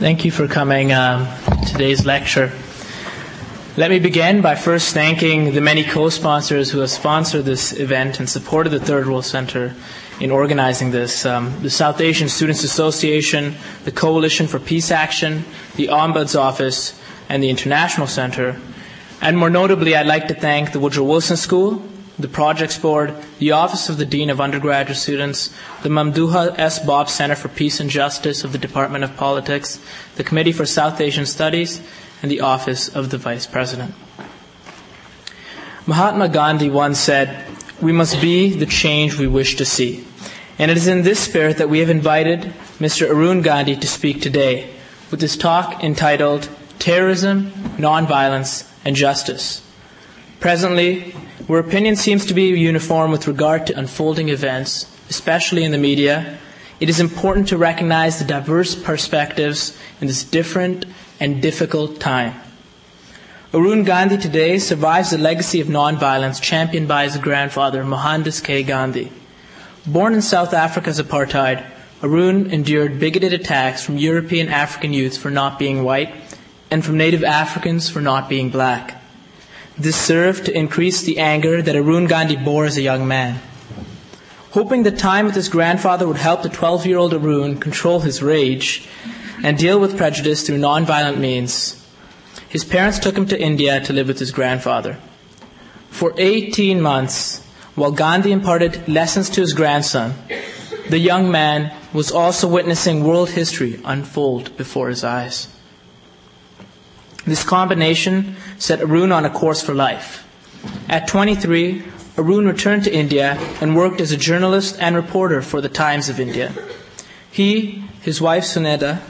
Thank you for coming um, today's lecture. Let me begin by first thanking the many co-sponsors who have sponsored this event and supported the Third World Center in organizing this. Um, the South Asian Students Association, the Coalition for Peace Action, the Ombuds Office, and the International Center. And more notably, I'd like to thank the Woodrow Wilson School, the Projects Board, the Office of the Dean of Undergraduate Students, the Mamdouha S. Bobst Center for Peace and Justice of the Department of Politics, the Committee for South Asian Studies, and the Office of the Vice President. Mahatma Gandhi once said, We must be the change we wish to see. And it is in this spirit that we have invited Mr. Arun Gandhi to speak today with his talk entitled Terrorism, Nonviolence, and Justice. Presently, where opinion seems to be uniform with regard to unfolding events, especially in the media, it is important to recognize the diverse perspectives in this different and difficult time. Arun Gandhi today survives the legacy of nonviolence championed by his grandfather, Mohandas K. Gandhi. Born in South Africa's apartheid, Arun endured bigoted attacks from European African youths for not being white and from native Africans for not being black. This served to increase the anger that Arun Gandhi bore as a young man. Hoping that time with his grandfather would help the 12 year old Arun control his rage and deal with prejudice through nonviolent means, his parents took him to India to live with his grandfather. For 18 months, while Gandhi imparted lessons to his grandson, the young man was also witnessing world history unfold before his eyes. This combination set Arun on a course for life. At 23, Arun returned to India and worked as a journalist and reporter for the Times of India. He, his wife Sunanda,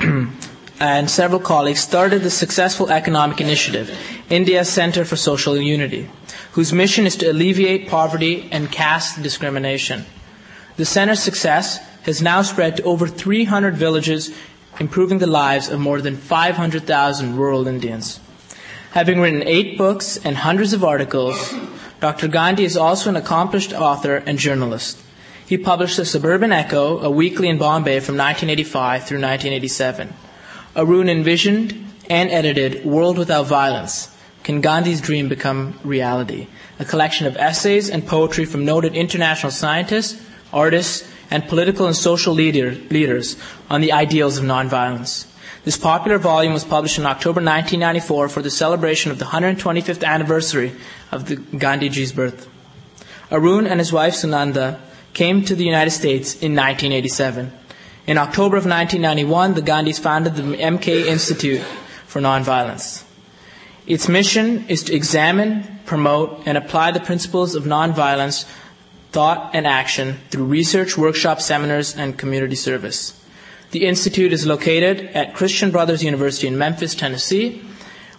and several colleagues started the successful economic initiative, India's Center for Social Unity, whose mission is to alleviate poverty and caste discrimination. The center's success has now spread to over 300 villages improving the lives of more than 500,000 rural Indians. Having written eight books and hundreds of articles, Dr. Gandhi is also an accomplished author and journalist. He published the Suburban Echo, a weekly in Bombay from 1985 through 1987. Arun envisioned and edited World Without Violence. Can Gandhi's Dream Become Reality? A collection of essays and poetry from noted international scientists, artists, and political and social leader, leaders on the ideals of nonviolence. This popular volume was published in October 1994 for the celebration of the 125th anniversary of the Gandhiji's birth. Arun and his wife Sunanda came to the United States in 1987. In October of 1991, the Gandhis founded the MK Institute for Nonviolence. Its mission is to examine, promote, and apply the principles of nonviolence thought, and action through research, workshops, seminars, and community service. The Institute is located at Christian Brothers University in Memphis, Tennessee,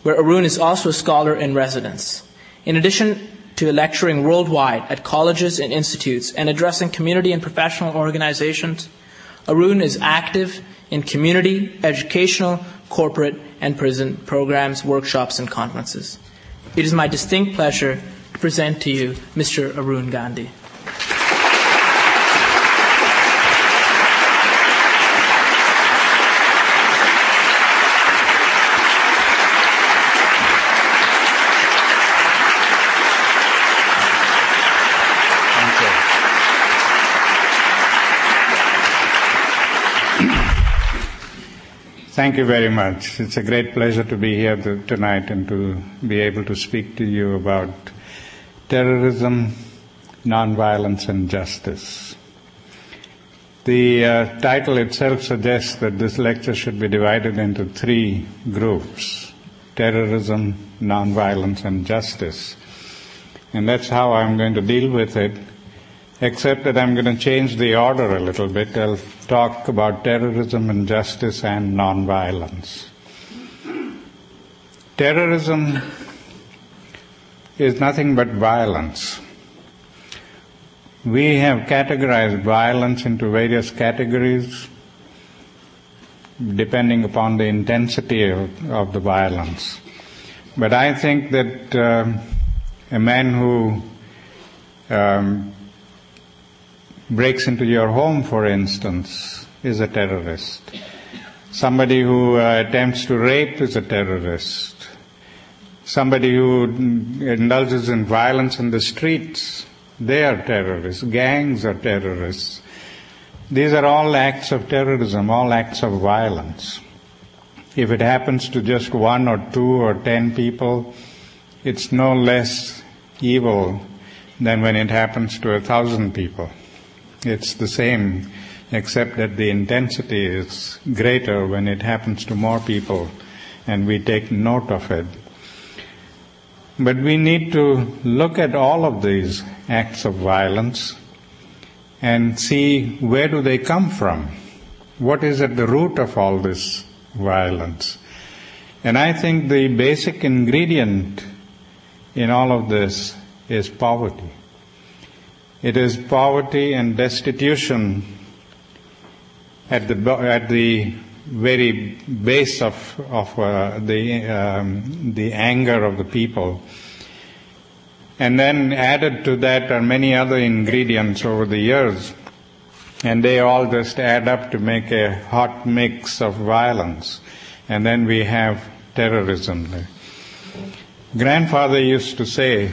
where Arun is also a scholar in residence. In addition to lecturing worldwide at colleges and institutes and addressing community and professional organizations, Arun is active in community, educational, corporate, and prison programs, workshops, and conferences. It is my distinct pleasure to present to you Mr. Arun Gandhi. Thank you very much. It's a great pleasure to be here to, tonight and to be able to speak to you about terrorism, nonviolence, and justice. The uh, title itself suggests that this lecture should be divided into three groups terrorism, nonviolence, and justice. And that's how I'm going to deal with it except that I'm going to change the order a little bit. I'll talk about terrorism and justice and nonviolence. Terrorism is nothing but violence. We have categorized violence into various categories depending upon the intensity of, of the violence. But I think that uh, a man who um, breaks into your home, for instance, is a terrorist. Somebody who uh, attempts to rape is a terrorist. Somebody who indulges in violence in the streets, they are terrorists. Gangs are terrorists. These are all acts of terrorism, all acts of violence. If it happens to just one or two or ten people, it's no less evil than when it happens to a thousand people. It's the same, except that the intensity is greater when it happens to more people and we take note of it. But we need to look at all of these acts of violence and see where do they come from? What is at the root of all this violence? And I think the basic ingredient in all of this is poverty. It is poverty and destitution at the at the very base of of uh, the um, the anger of the people. And then added to that are many other ingredients over the years, and they all just add up to make a hot mix of violence. And then we have terrorism. Grandfather used to say,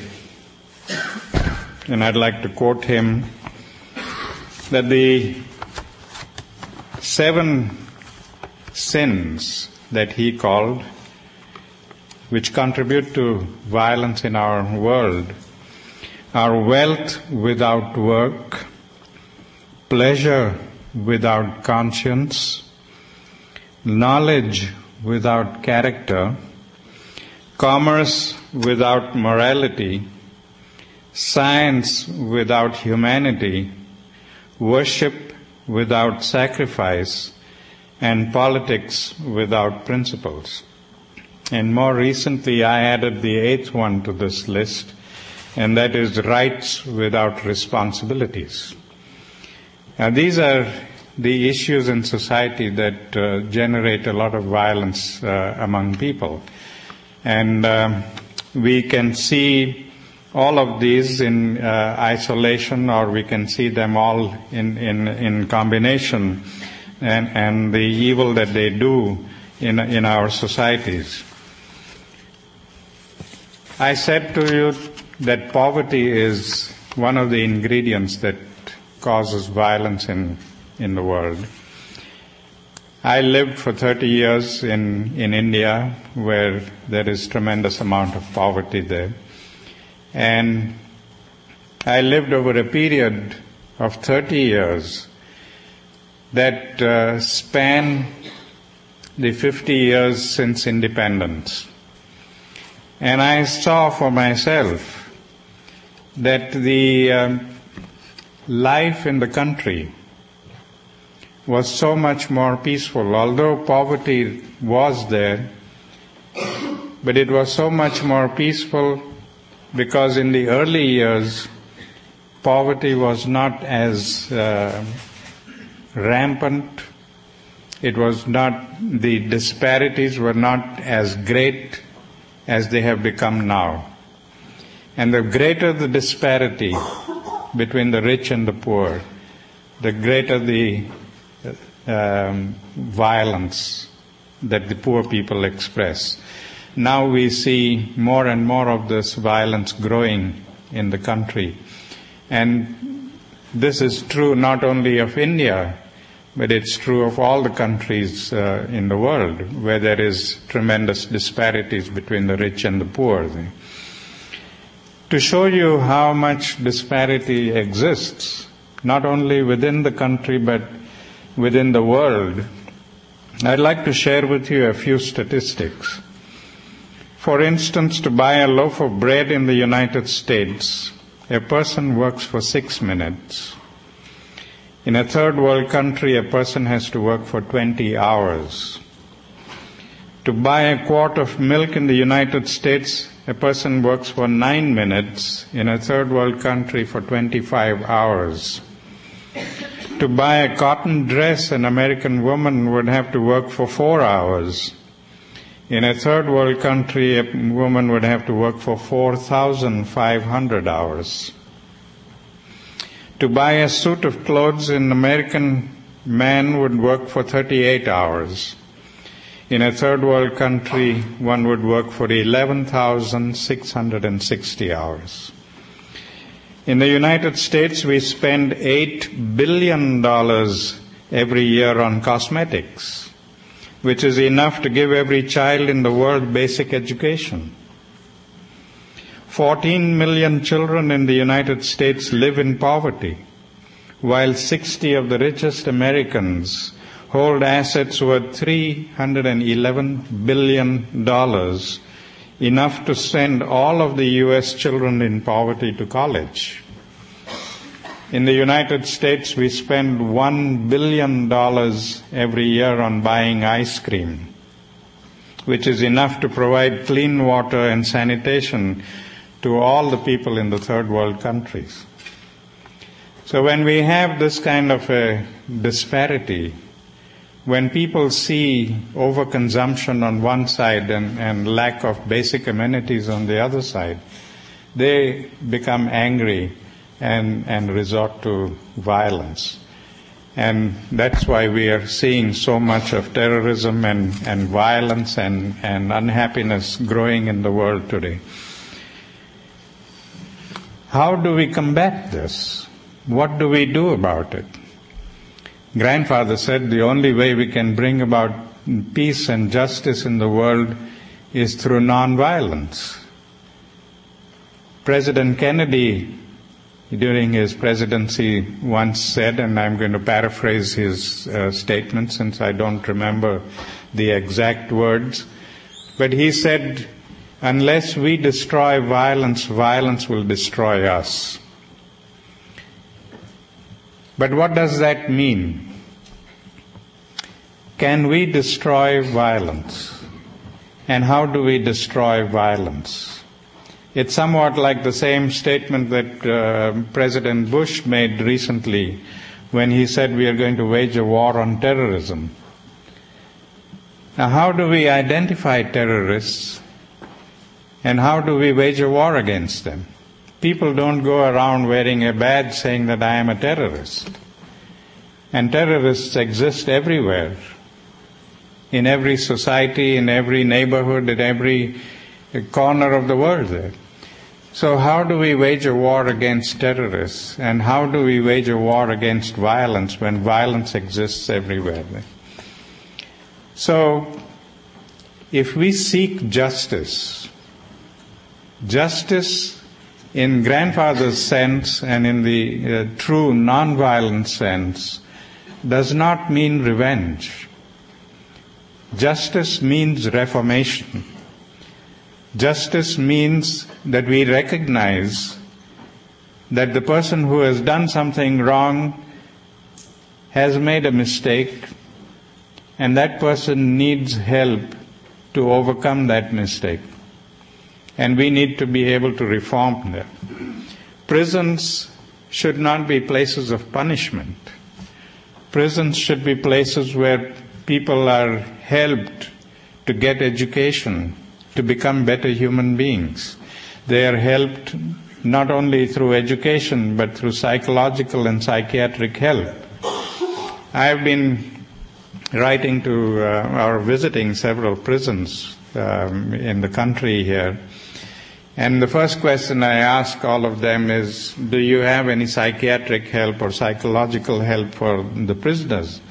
and I'd like to quote him, that the seven sins that he called, which contribute to violence in our world, are wealth without work, pleasure without conscience, knowledge without character, commerce without morality, science without humanity, worship without sacrifice, and politics without principles. And more recently, I added the eighth one to this list, and that is rights without responsibilities. Now, these are the issues in society that uh, generate a lot of violence uh, among people. And um, we can see all of these in uh, isolation or we can see them all in, in, in combination and, and the evil that they do in, in our societies. I said to you that poverty is one of the ingredients that causes violence in, in the world. I lived for 30 years in, in India where there is tremendous amount of poverty there. And I lived over a period of 30 years that uh, span the 50 years since independence. And I saw for myself that the um, life in the country was so much more peaceful. Although poverty was there, but it was so much more peaceful because in the early years, poverty was not as uh, rampant. It was not, the disparities were not as great as they have become now. And the greater the disparity between the rich and the poor, the greater the um, violence that the poor people express. Now we see more and more of this violence growing in the country. And this is true not only of India, but it's true of all the countries uh, in the world where there is tremendous disparities between the rich and the poor. To show you how much disparity exists, not only within the country but within the world, I'd like to share with you a few statistics. For instance, to buy a loaf of bread in the United States, a person works for six minutes. In a third world country, a person has to work for 20 hours. To buy a quart of milk in the United States, a person works for nine minutes. In a third world country, for 25 hours. To buy a cotton dress, an American woman would have to work for four hours. In a third world country, a woman would have to work for 4,500 hours. To buy a suit of clothes in American man would work for 38 hours. In a third world country, one would work for 11,660 hours. In the United States, we spend $8 billion every year on cosmetics, which is enough to give every child in the world basic education. 14 million children in the United States live in poverty, while 60 of the richest Americans hold assets worth $311 billion, enough to send all of the U.S. children in poverty to college. In the United States, we spend $1 billion every year on buying ice cream, which is enough to provide clean water and sanitation to all the people in the third world countries. So when we have this kind of a disparity, when people see overconsumption on one side and, and lack of basic amenities on the other side, they become angry and, and resort to violence. And that's why we are seeing so much of terrorism and, and violence and, and unhappiness growing in the world today. How do we combat this? What do we do about it? Grandfather said the only way we can bring about peace and justice in the world is through nonviolence. President Kennedy, during his presidency, once said, and I'm going to paraphrase his uh, statement since I don't remember the exact words, but he said, Unless we destroy violence, violence will destroy us. But what does that mean? Can we destroy violence? And how do we destroy violence? It's somewhat like the same statement that uh, President Bush made recently when he said we are going to wage a war on terrorism. Now, how do we identify terrorists and how do we wage a war against them? People don't go around wearing a badge saying that I am a terrorist. And terrorists exist everywhere. In every society, in every neighborhood, in every corner of the world. So how do we wage a war against terrorists? And how do we wage a war against violence when violence exists everywhere? So, if we seek justice, Justice, in grandfather's sense and in the uh, true non-violent sense, does not mean revenge. Justice means reformation. Justice means that we recognize that the person who has done something wrong has made a mistake and that person needs help to overcome that mistake and we need to be able to reform them. Prisons should not be places of punishment. Prisons should be places where people are helped to get education, to become better human beings. They are helped not only through education but through psychological and psychiatric help. I have been writing to uh, or visiting several prisons um, in the country here and the first question I ask all of them is, do you have any psychiatric help or psychological help for the prisoners?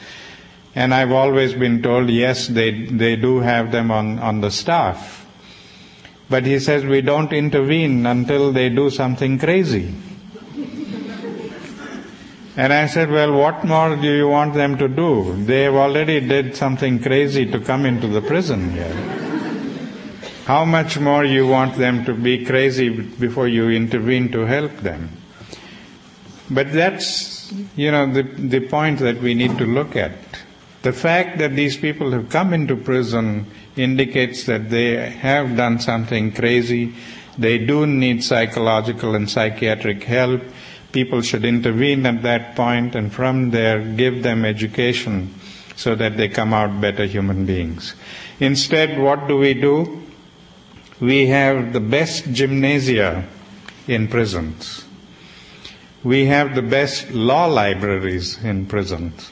And I've always been told, yes, they, they do have them on, on the staff. But he says we don't intervene until they do something crazy. And I said, well, what more do you want them to do? They have already did something crazy to come into the prison here. How much more you want them to be crazy before you intervene to help them? But that's, you know, the, the point that we need to look at. The fact that these people have come into prison indicates that they have done something crazy. They do need psychological and psychiatric help. People should intervene at that point and from there give them education so that they come out better human beings. Instead, what do we do? We have the best gymnasia in prisons. We have the best law libraries in prisons.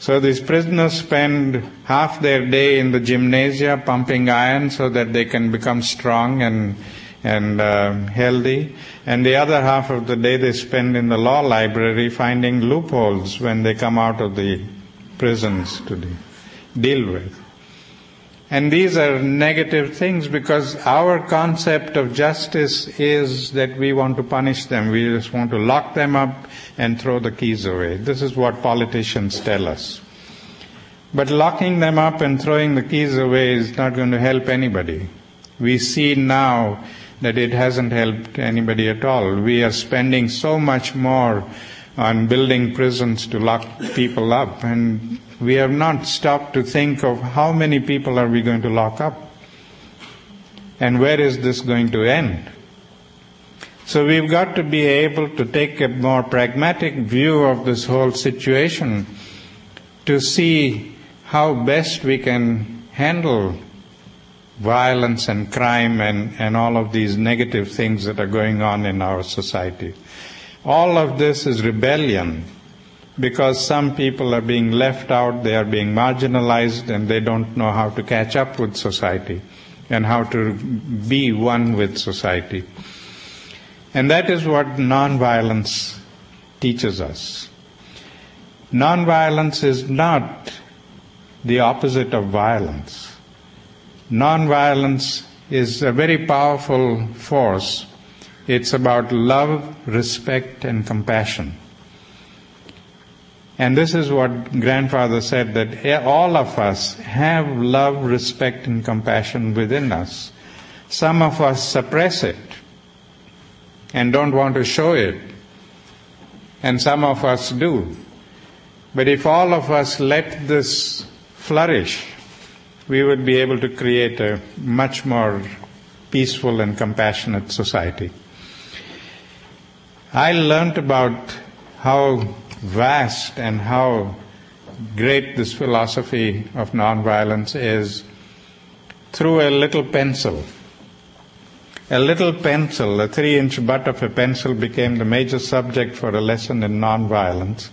So these prisoners spend half their day in the gymnasia pumping iron so that they can become strong and and uh, healthy, and the other half of the day they spend in the law library finding loopholes when they come out of the prisons to de- deal with. And these are negative things because our concept of justice is that we want to punish them. We just want to lock them up and throw the keys away. This is what politicians tell us. But locking them up and throwing the keys away is not going to help anybody. We see now that it hasn't helped anybody at all. We are spending so much more on building prisons to lock people up and we have not stopped to think of how many people are we going to lock up and where is this going to end. So we've got to be able to take a more pragmatic view of this whole situation to see how best we can handle violence and crime and, and all of these negative things that are going on in our society. All of this is rebellion because some people are being left out, they are being marginalized, and they don't know how to catch up with society and how to be one with society. And that is what nonviolence teaches us. Nonviolence is not the opposite of violence. Nonviolence is a very powerful force. It's about love, respect, and compassion. And this is what grandfather said that all of us have love, respect, and compassion within us. Some of us suppress it and don't want to show it. And some of us do. But if all of us let this flourish, we would be able to create a much more peaceful and compassionate society. I learned about how vast and how great this philosophy of nonviolence is through a little pencil. A little pencil, a three inch butt of a pencil, became the major subject for a lesson in nonviolence.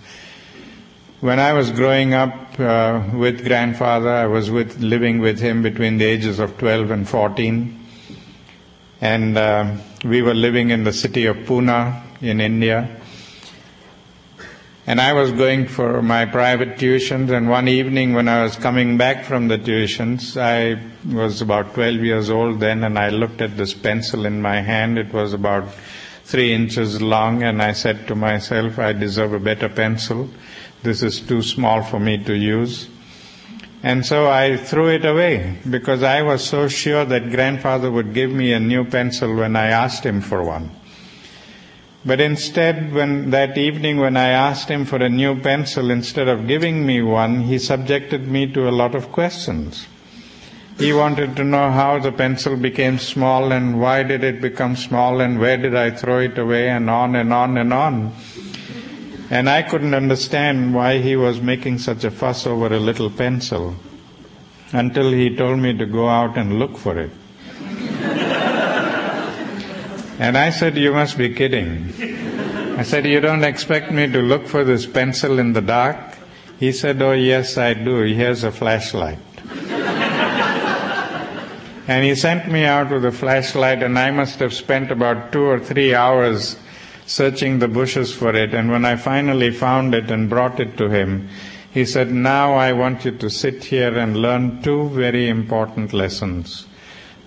When I was growing up uh, with grandfather, I was with, living with him between the ages of 12 and 14. And uh, we were living in the city of Pune in India. And I was going for my private tuitions, and one evening when I was coming back from the tuitions, I was about 12 years old then, and I looked at this pencil in my hand. It was about three inches long, and I said to myself, I deserve a better pencil. This is too small for me to use. And so I threw it away because I was so sure that grandfather would give me a new pencil when I asked him for one. But instead, when that evening when I asked him for a new pencil, instead of giving me one, he subjected me to a lot of questions. He wanted to know how the pencil became small and why did it become small and where did I throw it away and on and on and on. And I couldn't understand why he was making such a fuss over a little pencil until he told me to go out and look for it. And I said, You must be kidding. I said, You don't expect me to look for this pencil in the dark? He said, Oh, yes, I do. Here's a flashlight. and he sent me out with a flashlight, and I must have spent about two or three hours searching the bushes for it. And when I finally found it and brought it to him, he said, Now I want you to sit here and learn two very important lessons.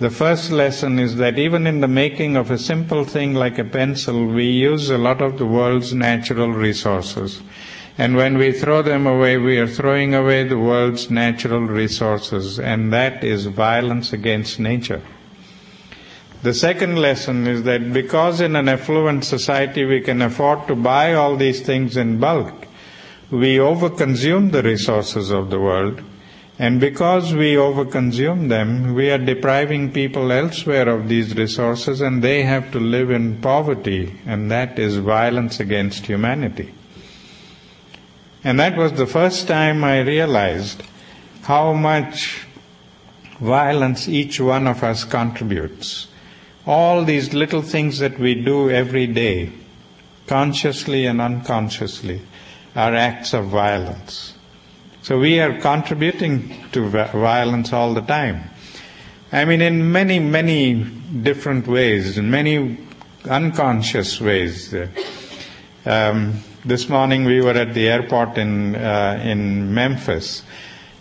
The first lesson is that even in the making of a simple thing like a pencil, we use a lot of the world's natural resources. And when we throw them away, we are throwing away the world's natural resources, and that is violence against nature. The second lesson is that because in an affluent society we can afford to buy all these things in bulk, we overconsume the resources of the world and because we overconsume them, we are depriving people elsewhere of these resources and they have to live in poverty, and that is violence against humanity. And that was the first time I realized how much violence each one of us contributes. All these little things that we do every day, consciously and unconsciously, are acts of violence. So we are contributing to violence all the time. I mean, in many, many different ways, in many unconscious ways. Um, this morning we were at the airport in uh, in Memphis,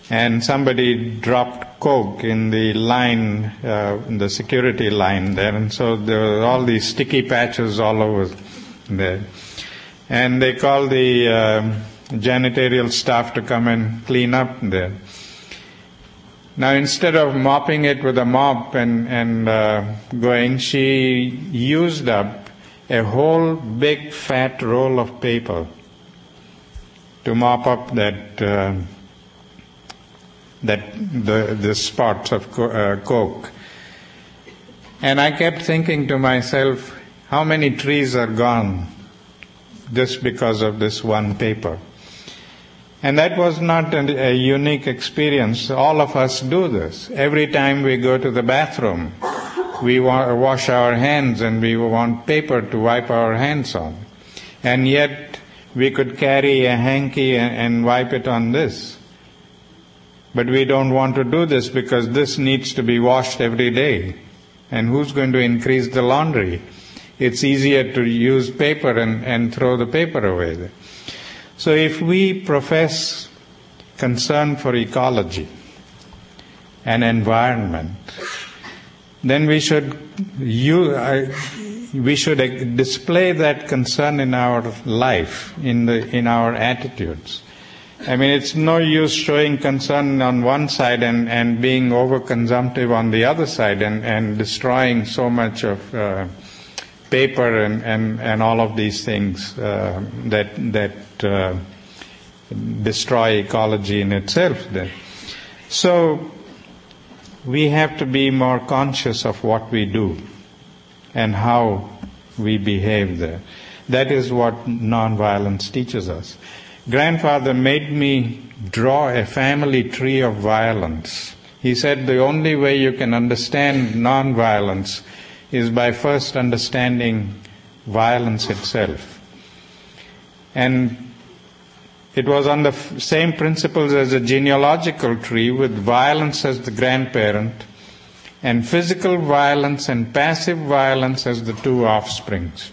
and somebody dropped coke in the line, uh, in the security line there, and so there were all these sticky patches all over there. And they called the uh, janitorial staff to come and clean up there. Now, instead of mopping it with a mop and, and uh, going, she used up a whole big fat roll of paper to mop up that uh, that the the spots of co- uh, coke. And I kept thinking to myself, how many trees are gone just because of this one paper? And that was not a, unique experience. All of us do this. Every time we go to the bathroom, we wash our hands and we want paper to wipe our hands on. And yet, we could carry a hanky and wipe it on this. But we don't want to do this because this needs to be washed every day. And who's going to increase the laundry? It's easier to use paper and, and throw the paper away. So if we profess concern for ecology and environment, then we should you, uh, we should display that concern in our life, in the in our attitudes. I mean, it's no use showing concern on one side and, and being overconsumptive on the other side and, and destroying so much of uh, paper and, and, and all of these things uh, that that uh, destroy ecology in itself. Then, so we have to be more conscious of what we do and how we behave there. That is what nonviolence teaches us. Grandfather made me draw a family tree of violence. He said the only way you can understand nonviolence is by first understanding violence itself. And it was on the same principles as a genealogical tree with violence as the grandparent and physical violence and passive violence as the two offsprings.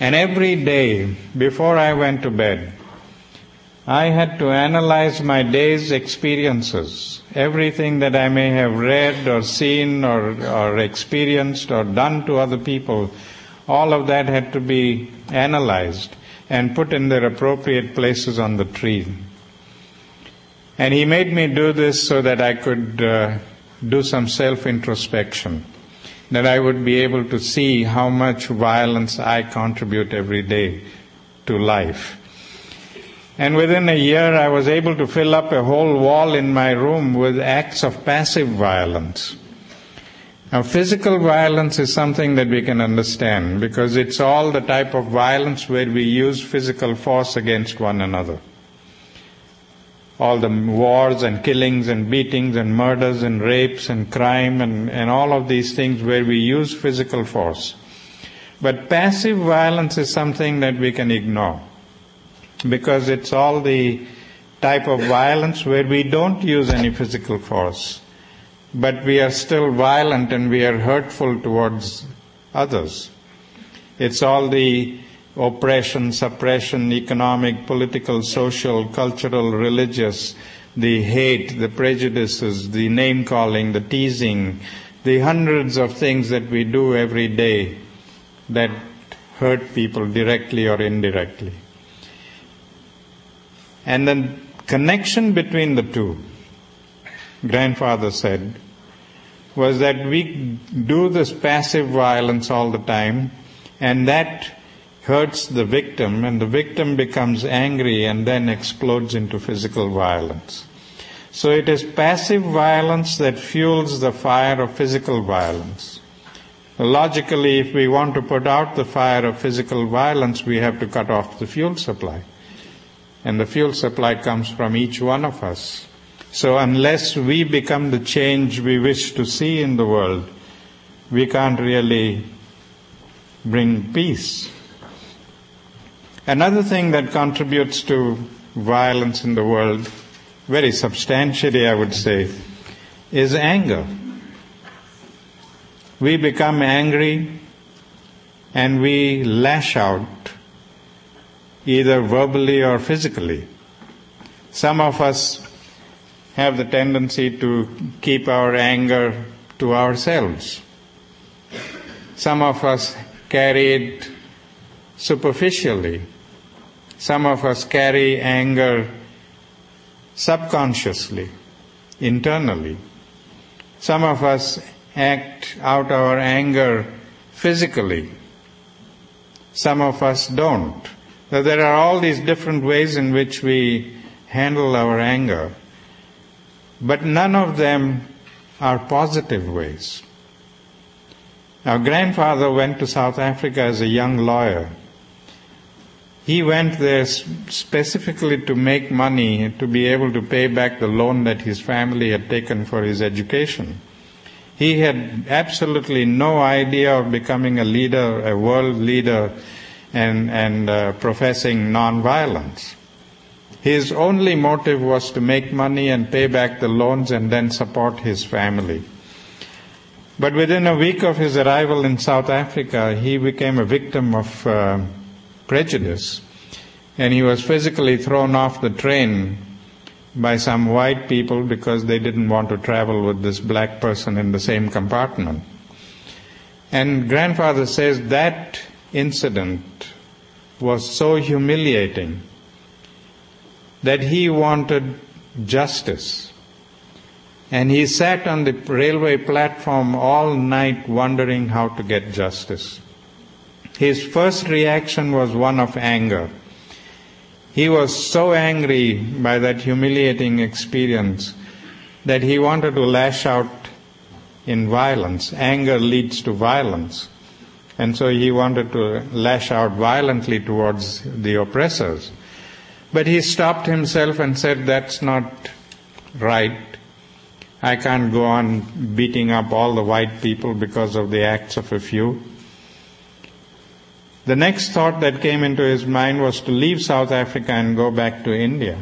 And every day before I went to bed, I had to analyze my day's experiences, everything that I may have read or seen or, or experienced or done to other people, all of that had to be analyzed and put in their appropriate places on the tree. And he made me do this so that I could uh, do some self introspection, that I would be able to see how much violence I contribute every day to life. And within a year, I was able to fill up a whole wall in my room with acts of passive violence. Now, physical violence is something that we can understand because it's all the type of violence where we use physical force against one another. All the wars and killings and beatings and murders and rapes and crime and, and all of these things where we use physical force. But passive violence is something that we can ignore because it's all the type of violence where we don't use any physical force, but we are still violent and we are hurtful towards others. It's all the oppression, suppression, economic, political, social, cultural, religious, the hate, the prejudices, the name calling, the teasing, the hundreds of things that we do every day that hurt people directly or indirectly. And the connection between the two, grandfather said, was that we do this passive violence all the time, and that hurts the victim, and the victim becomes angry and then explodes into physical violence. So it is passive violence that fuels the fire of physical violence. Logically, if we want to put out the fire of physical violence, we have to cut off the fuel supply and the fuel supply comes from each one of us. So unless we become the change we wish to see in the world, we can't really bring peace. Another thing that contributes to violence in the world, very substantially, I would say, is anger. We become angry and we lash out either verbally or physically. Some of us have the tendency to keep our anger to ourselves. Some of us carry it superficially. Some of us carry anger subconsciously, internally. Some of us act out our anger physically. Some of us don't. So there are all these different ways in which we handle our anger, but none of them are positive ways. Our grandfather went to South Africa as a young lawyer. He went there specifically to make money to be able to pay back the loan that his family had taken for his education. He had absolutely no idea of becoming a leader, a world leader, and, and uh, professing nonviolence. His only motive was to make money and pay back the loans and then support his family. But within a week of his arrival in South Africa, he became a victim of uh, prejudice and he was physically thrown off the train by some white people because they didn't want to travel with this black person in the same compartment. And grandfather says that incident was so humiliating that he wanted justice. And he sat on the railway platform all night wondering how to get justice. His first reaction was one of anger. He was so angry by that humiliating experience that he wanted to lash out in violence. Anger leads to violence. And so he wanted to lash out violently towards the oppressors. But he stopped himself and said, That's not right. I can't go on beating up all the white people because of the acts of a few. The next thought that came into his mind was to leave South Africa and go back to India.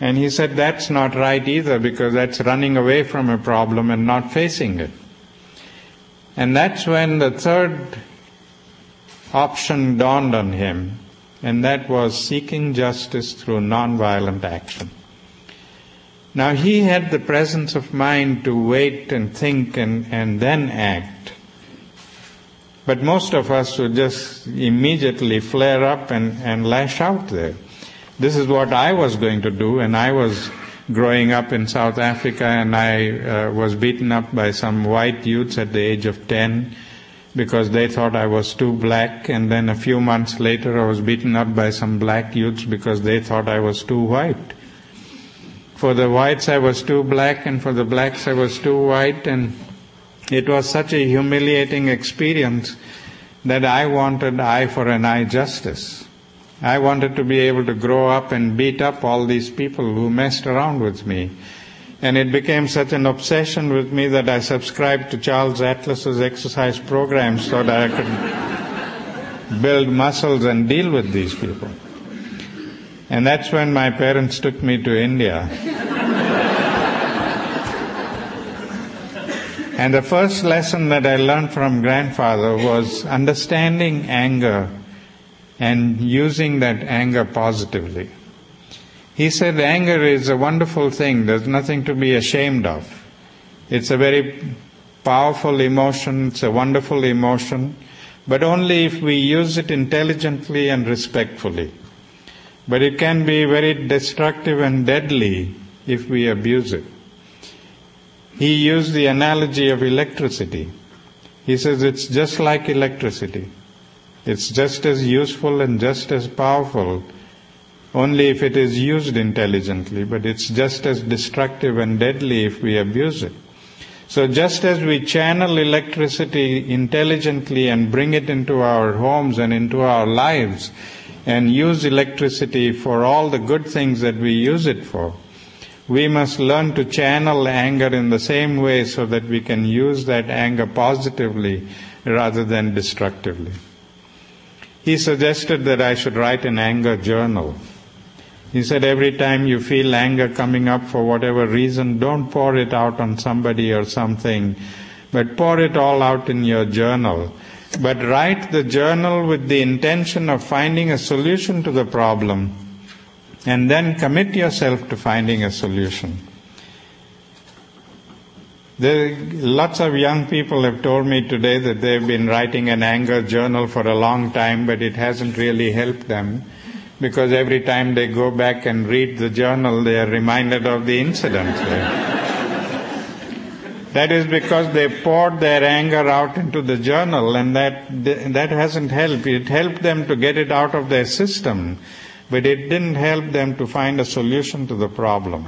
And he said that's not right either because that's running away from a problem and not facing it. And that's when the third option dawned on him, and that was seeking justice through nonviolent action. Now he had the presence of mind to wait and think and, and then act. But most of us would just immediately flare up and, and lash out there. This is what I was going to do, and I was growing up in South Africa, and I uh, was beaten up by some white youths at the age of 10 because they thought I was too black, and then a few months later I was beaten up by some black youths because they thought I was too white. For the whites I was too black, and for the blacks I was too white, and it was such a humiliating experience that I wanted eye for an eye justice. I wanted to be able to grow up and beat up all these people who messed around with me. And it became such an obsession with me that I subscribed to Charles Atlas's exercise programs so that I could build muscles and deal with these people. And that's when my parents took me to India. And the first lesson that I learned from grandfather was understanding anger and using that anger positively. He said anger is a wonderful thing. There's nothing to be ashamed of. It's a very powerful emotion. It's a wonderful emotion. But only if we use it intelligently and respectfully. But it can be very destructive and deadly if we abuse it. He used the analogy of electricity. He says it's just like electricity. It's just as useful and just as powerful, only if it is used intelligently, but it's just as destructive and deadly if we abuse it. So just as we channel electricity intelligently and bring it into our homes and into our lives and use electricity for all the good things that we use it for, we must learn to channel anger in the same way so that we can use that anger positively rather than destructively. He suggested that I should write an anger journal. He said, every time you feel anger coming up for whatever reason, don't pour it out on somebody or something, but pour it all out in your journal. But write the journal with the intention of finding a solution to the problem, and then commit yourself to finding a solution. There, lots of young people have told me today that they've been writing an anger journal for a long time, but it hasn't really helped them because every time they go back and read the journal, they are reminded of the incident. that is because they poured their anger out into the journal, and that that hasn't helped. It helped them to get it out of their system, but it didn't help them to find a solution to the problem.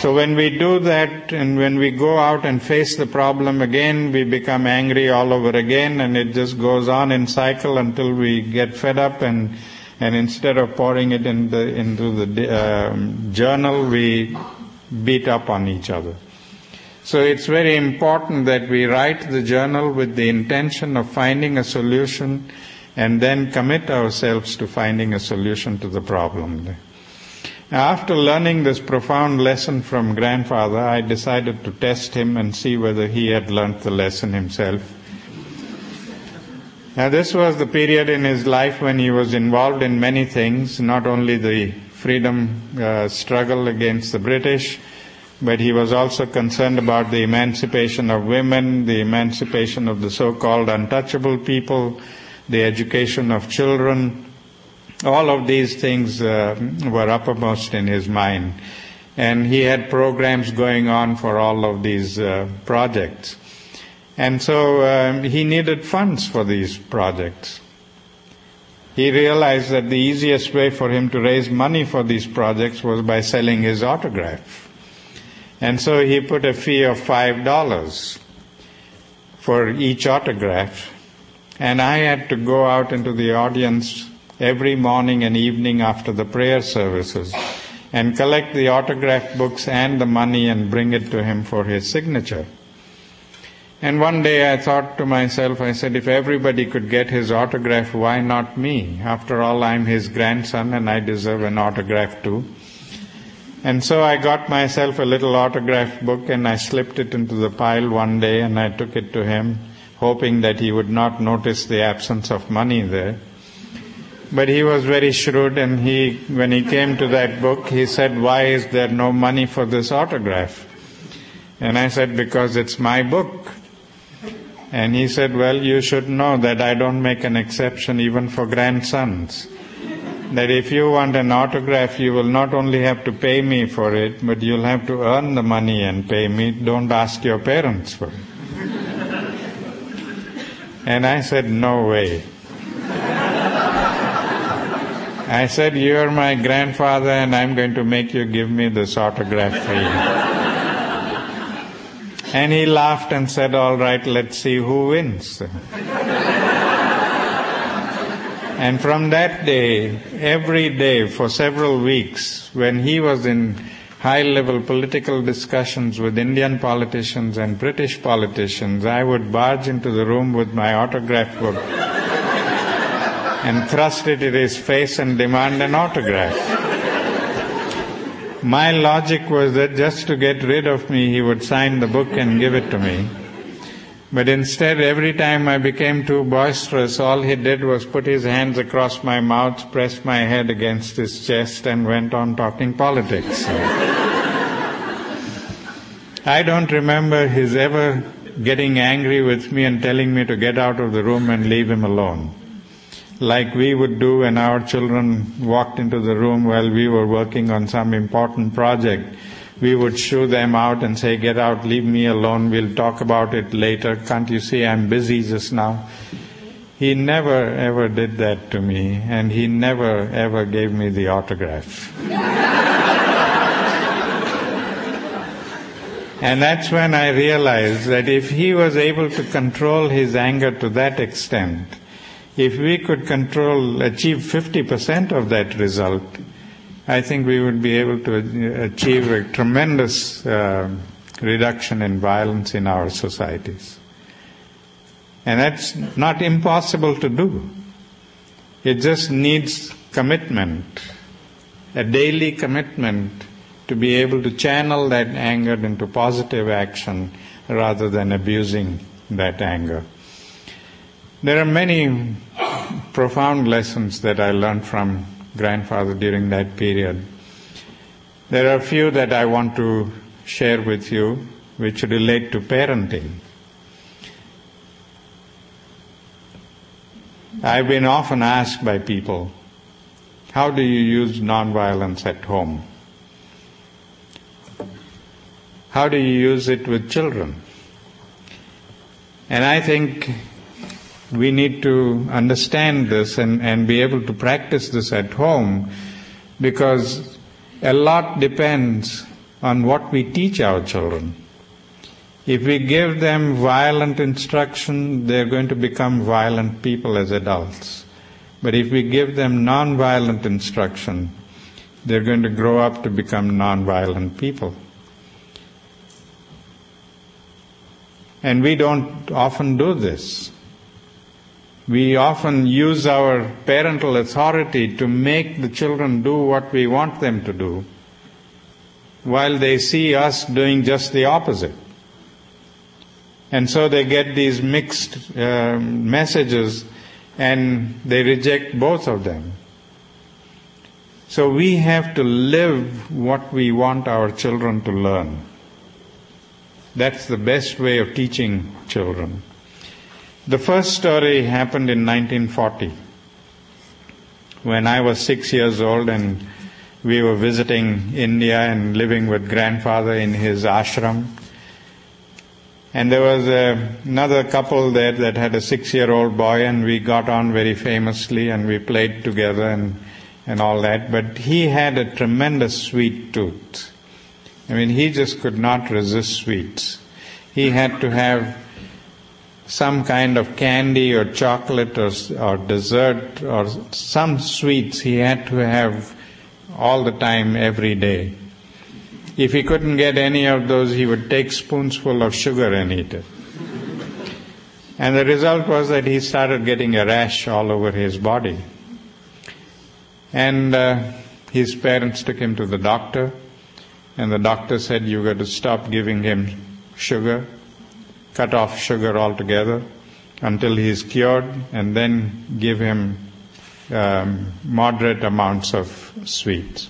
So when we do that and when we go out and face the problem again, we become angry all over again and it just goes on in cycle until we get fed up and and instead of pouring it in the, into the um, journal, we beat up on each other. So it's very important that we write the journal with the intention of finding a solution and then commit ourselves to finding a solution to the problem. After learning this profound lesson from grandfather, I decided to test him and see whether he had learnt the lesson himself. Now, this was the period in his life when he was involved in many things, not only the freedom uh, struggle against the British, but he was also concerned about the emancipation of women, the emancipation of the so called untouchable people, the education of children. All of these things uh, were uppermost in his mind. And he had programs going on for all of these uh, projects. And so um, he needed funds for these projects. He realized that the easiest way for him to raise money for these projects was by selling his autograph. And so he put a fee of five dollars for each autograph. And I had to go out into the audience every morning and evening after the prayer services and collect the autograph books and the money and bring it to him for his signature. And one day I thought to myself, I said, if everybody could get his autograph, why not me? After all, I'm his grandson and I deserve an autograph too. And so I got myself a little autograph book and I slipped it into the pile one day and I took it to him, hoping that he would not notice the absence of money there. But he was very shrewd and he, when he came to that book, he said, why is there no money for this autograph? And I said, because it's my book. And he said, Well, you should know that I don't make an exception even for grandsons. That if you want an autograph, you will not only have to pay me for it, but you'll have to earn the money and pay me. Don't ask your parents for it. and I said, No way. I said, You're my grandfather, and I'm going to make you give me this autograph free. And he laughed and said, All right, let's see who wins. and from that day, every day for several weeks, when he was in high level political discussions with Indian politicians and British politicians, I would barge into the room with my autograph book and thrust it in his face and demand an autograph my logic was that just to get rid of me, he would sign the book and give it to me. But instead, every time I became too boisterous, all he did was put his hands across my mouth, pressed my head against his chest, and went on talking politics. I don't remember his ever getting angry with me and telling me to get out of the room and leave him alone like we would do when our children walked into the room while we were working on some important project. We would shoo them out and say, Get out, leave me alone, we'll talk about it later. Can't you see I'm busy just now? He never ever did that to me, and he never ever gave me the autograph. and that's when I realized that if he was able to control his anger to that extent, if we could control, achieve 50% of that result, I think we would be able to achieve a tremendous uh, reduction in violence in our societies. And that's not impossible to do. It just needs commitment a daily commitment to be able to channel that anger into positive action rather than abusing that anger. There are many profound lessons that I learned from grandfather during that period. There are a few that I want to share with you which relate to parenting. I've been often asked by people, how do you use nonviolence at home? How do you use it with children? And I think we need to understand this and, and be able to practice this at home because a lot depends on what we teach our children. If we give them violent instruction, they're going to become violent people as adults. But if we give them non-violent instruction, they're going to grow up to become non-violent people. And we don't often do this. We often use our parental authority to make the children do what we want them to do, while they see us doing just the opposite. And so they get these mixed uh, messages and they reject both of them. So we have to live what we want our children to learn. That's the best way of teaching children. The first story happened in 1940 when I was six years old and we were visiting India and living with grandfather in his ashram and there was uh, another couple there that had a six-year-old boy, and we got on very famously, and we played together and and all that. But he had a tremendous sweet tooth. I mean, he just could not resist sweets. He had to have some kind of candy or chocolate or, or dessert or some sweets he had to have all the time every day. If he couldn't get any of those, he would take spoonsful of sugar and eat it. And the result was that he started getting a rash all over his body. And uh, his parents took him to the doctor, and the doctor said, You've got to stop giving him sugar, cut off sugar altogether until he's cured, and then give him um, moderate amounts of sweets.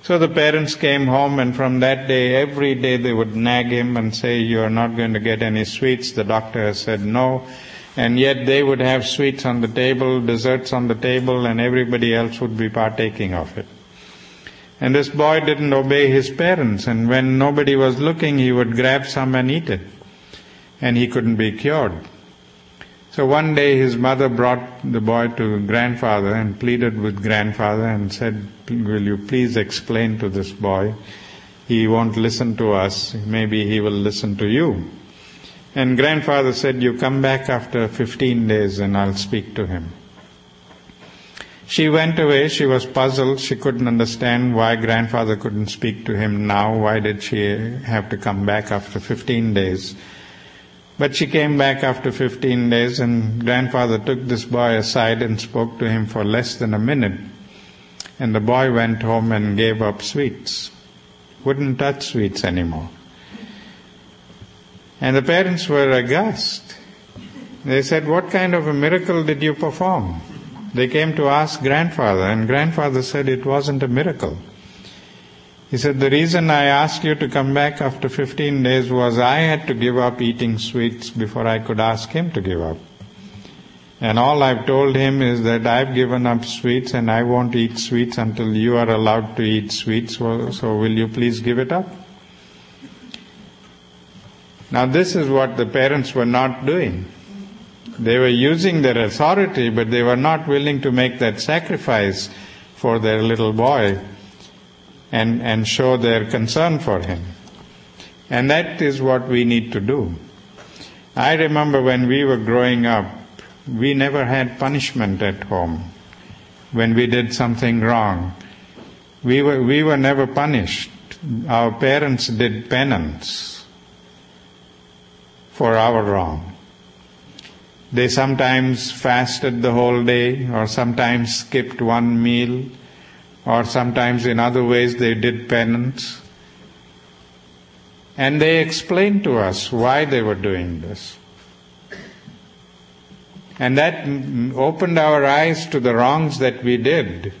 So the parents came home, and from that day, every day they would nag him and say, You are not going to get any sweets. The doctor has said no. And yet they would have sweets on the table, desserts on the table, and everybody else would be partaking of it. And this boy didn't obey his parents, and when nobody was looking, he would grab some and eat it. And he couldn't be cured. So one day his mother brought the boy to grandfather and pleaded with grandfather and said, Will you please explain to this boy? He won't listen to us. Maybe he will listen to you. And grandfather said, You come back after 15 days and I'll speak to him. She went away. She was puzzled. She couldn't understand why grandfather couldn't speak to him now. Why did she have to come back after 15 days? But she came back after 15 days and grandfather took this boy aside and spoke to him for less than a minute. And the boy went home and gave up sweets. Wouldn't touch sweets anymore. And the parents were aghast. They said, What kind of a miracle did you perform? They came to ask grandfather, and grandfather said it wasn't a miracle. He said, The reason I asked you to come back after 15 days was I had to give up eating sweets before I could ask him to give up. And all I've told him is that I've given up sweets and I won't eat sweets until you are allowed to eat sweets, so, will you please give it up? Now, this is what the parents were not doing. They were using their authority, but they were not willing to make that sacrifice for their little boy and, and show their concern for him. And that is what we need to do. I remember when we were growing up, we never had punishment at home when we did something wrong. We were, we were never punished. Our parents did penance for our wrong. They sometimes fasted the whole day or sometimes skipped one meal or sometimes in other ways they did penance. And they explained to us why they were doing this. And that opened our eyes to the wrongs that we did.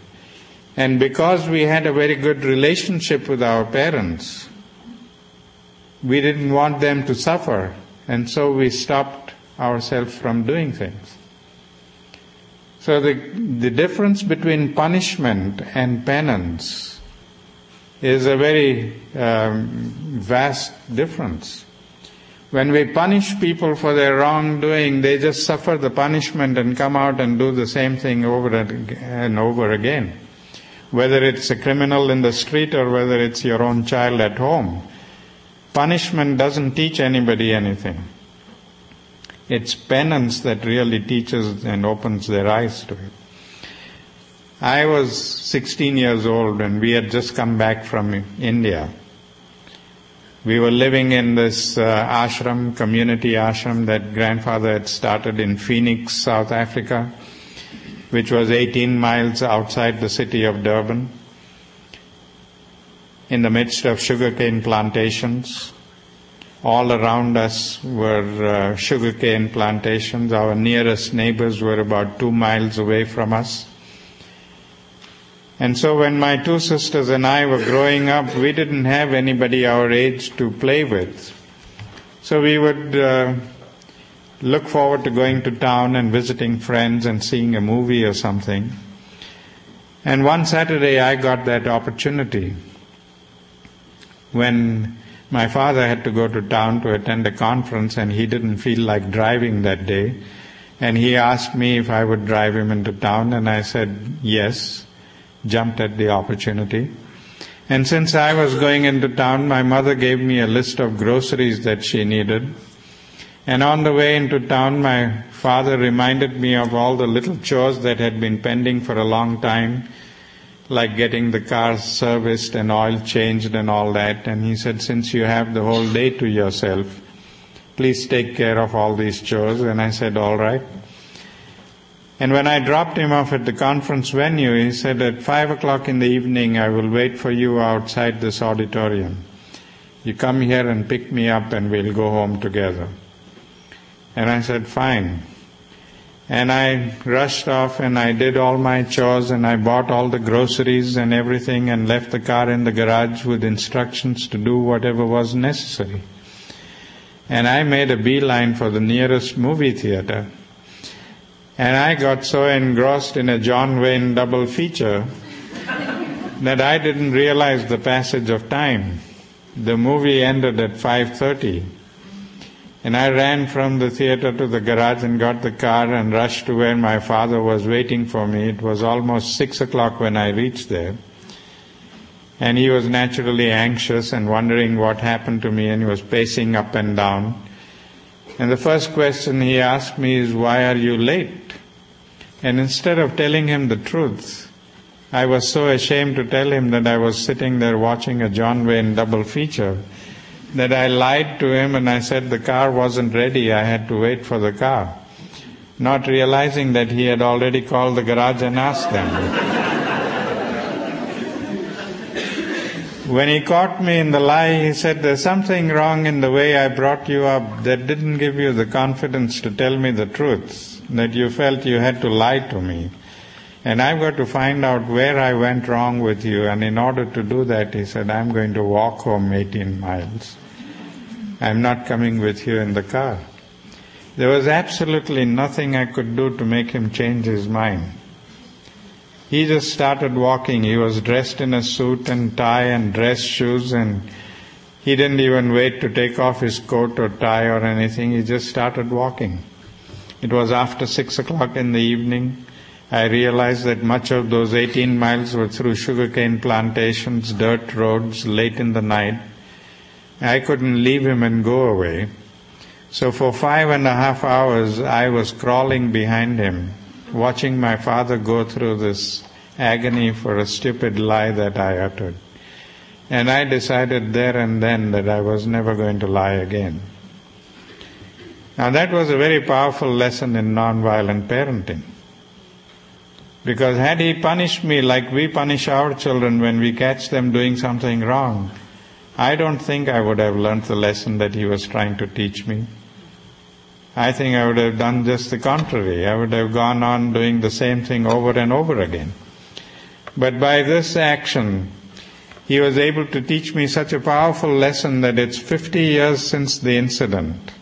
And because we had a very good relationship with our parents, we didn't want them to suffer. And so we stopped ourselves from doing things. So the, the difference between punishment and penance is a very um, vast difference. When we punish people for their wrongdoing, they just suffer the punishment and come out and do the same thing over and over again. Whether it's a criminal in the street or whether it's your own child at home, punishment doesn't teach anybody anything. It's penance that really teaches and opens their eyes to it. I was 16 years old and we had just come back from India. We were living in this uh, ashram, community ashram that grandfather had started in Phoenix, South Africa, which was 18 miles outside the city of Durban, in the midst of sugarcane plantations. All around us were uh, sugarcane plantations. Our nearest neighbors were about two miles away from us. And so when my two sisters and I were growing up, we didn't have anybody our age to play with. So we would uh, look forward to going to town and visiting friends and seeing a movie or something. And one Saturday I got that opportunity when my father had to go to town to attend a conference and he didn't feel like driving that day. And he asked me if I would drive him into town and I said yes, jumped at the opportunity. And since I was going into town, my mother gave me a list of groceries that she needed. And on the way into town, my father reminded me of all the little chores that had been pending for a long time like getting the car serviced and oil changed and all that. And he said, since you have the whole day to yourself, please take care of all these chores. And I said, all right. And when I dropped him off at the conference venue, he said, at five o'clock in the evening, I will wait for you outside this auditorium. You come here and pick me up and we'll go home together. And I said, fine. And I rushed off and I did all my chores and I bought all the groceries and everything and left the car in the garage with instructions to do whatever was necessary. And I made a beeline for the nearest movie theater. And I got so engrossed in a John Wayne double feature that I didn't realize the passage of time. The movie ended at 5:30 and I ran from the theater to the garage and got the car and rushed to where my father was waiting for me. It was almost six o'clock when I reached there. And he was naturally anxious and wondering what happened to me and he was pacing up and down. And the first question he asked me is, why are you late? And instead of telling him the truth, I was so ashamed to tell him that I was sitting there watching a John Wayne double feature that I lied to him and I said the car wasn't ready, I had to wait for the car, not realizing that he had already called the garage and asked them. when he caught me in the lie, he said, There's something wrong in the way I brought you up that didn't give you the confidence to tell me the truth, that you felt you had to lie to me. And I've got to find out where I went wrong with you. And in order to do that, he said, I'm going to walk home 18 miles. I'm not coming with you in the car. There was absolutely nothing I could do to make him change his mind. He just started walking. He was dressed in a suit and tie and dress shoes and he didn't even wait to take off his coat or tie or anything. He just started walking. It was after six o'clock in the evening. I realized that much of those 18 miles were through sugarcane plantations, dirt roads, late in the night. I couldn't leave him and go away. So for five and a half hours I was crawling behind him, watching my father go through this agony for a stupid lie that I uttered. And I decided there and then that I was never going to lie again. Now that was a very powerful lesson in nonviolent parenting. Because had he punished me like we punish our children when we catch them doing something wrong, I don't think I would have learned the lesson that he was trying to teach me. I think I would have done just the contrary. I would have gone on doing the same thing over and over again. But by this action, he was able to teach me such a powerful lesson that it's 50 years since the incident.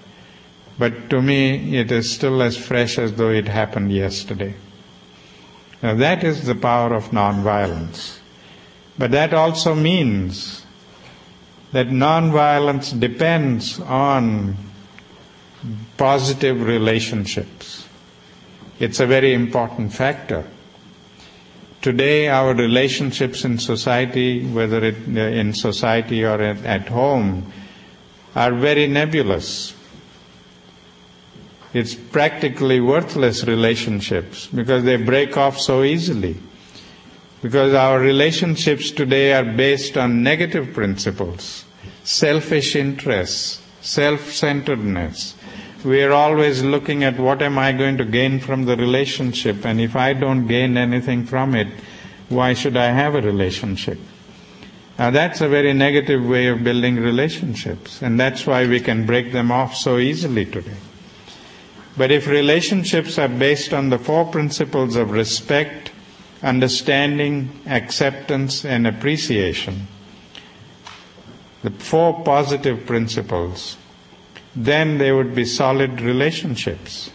But to me, it is still as fresh as though it happened yesterday. Now that is the power of nonviolence. But that also means that nonviolence depends on positive relationships. It's a very important factor. Today, our relationships in society, whether it, uh, in society or at, at home, are very nebulous. It's practically worthless relationships because they break off so easily. Because our relationships today are based on negative principles, selfish interests, self-centeredness. We are always looking at what am I going to gain from the relationship and if I don't gain anything from it, why should I have a relationship? Now that's a very negative way of building relationships and that's why we can break them off so easily today. But if relationships are based on the four principles of respect, understanding, acceptance, and appreciation, the four positive principles, then there would be solid relationships.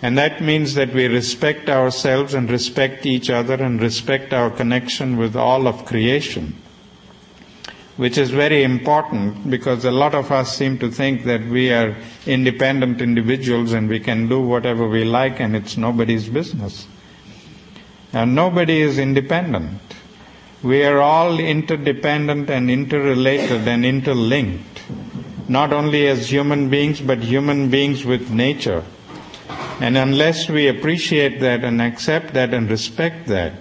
And that means that we respect ourselves and respect each other and respect our connection with all of creation. Which is very important because a lot of us seem to think that we are independent individuals and we can do whatever we like and it's nobody's business. And nobody is independent. We are all interdependent and interrelated and interlinked, not only as human beings, but human beings with nature. And unless we appreciate that and accept that and respect that,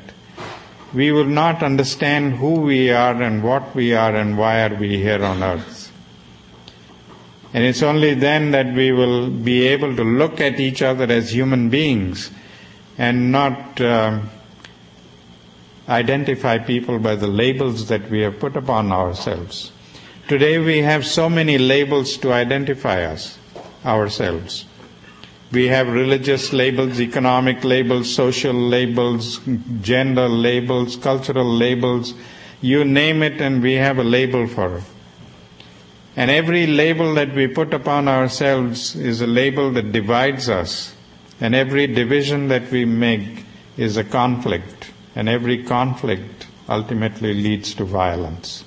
we will not understand who we are and what we are and why are we here on earth. And it's only then that we will be able to look at each other as human beings and not uh, identify people by the labels that we have put upon ourselves. Today we have so many labels to identify us, ourselves. We have religious labels, economic labels, social labels, gender labels, cultural labels. You name it and we have a label for it. And every label that we put upon ourselves is a label that divides us. And every division that we make is a conflict. And every conflict ultimately leads to violence.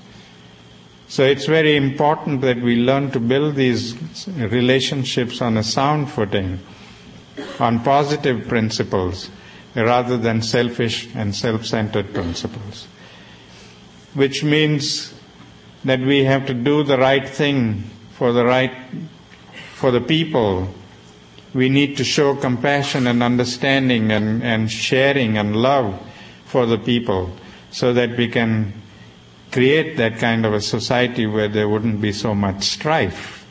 So it's very important that we learn to build these relationships on a sound footing, on positive principles, rather than selfish and self-centered principles. Which means that we have to do the right thing for the right, for the people. We need to show compassion and understanding and, and sharing and love for the people so that we can create that kind of a society where there wouldn't be so much strife.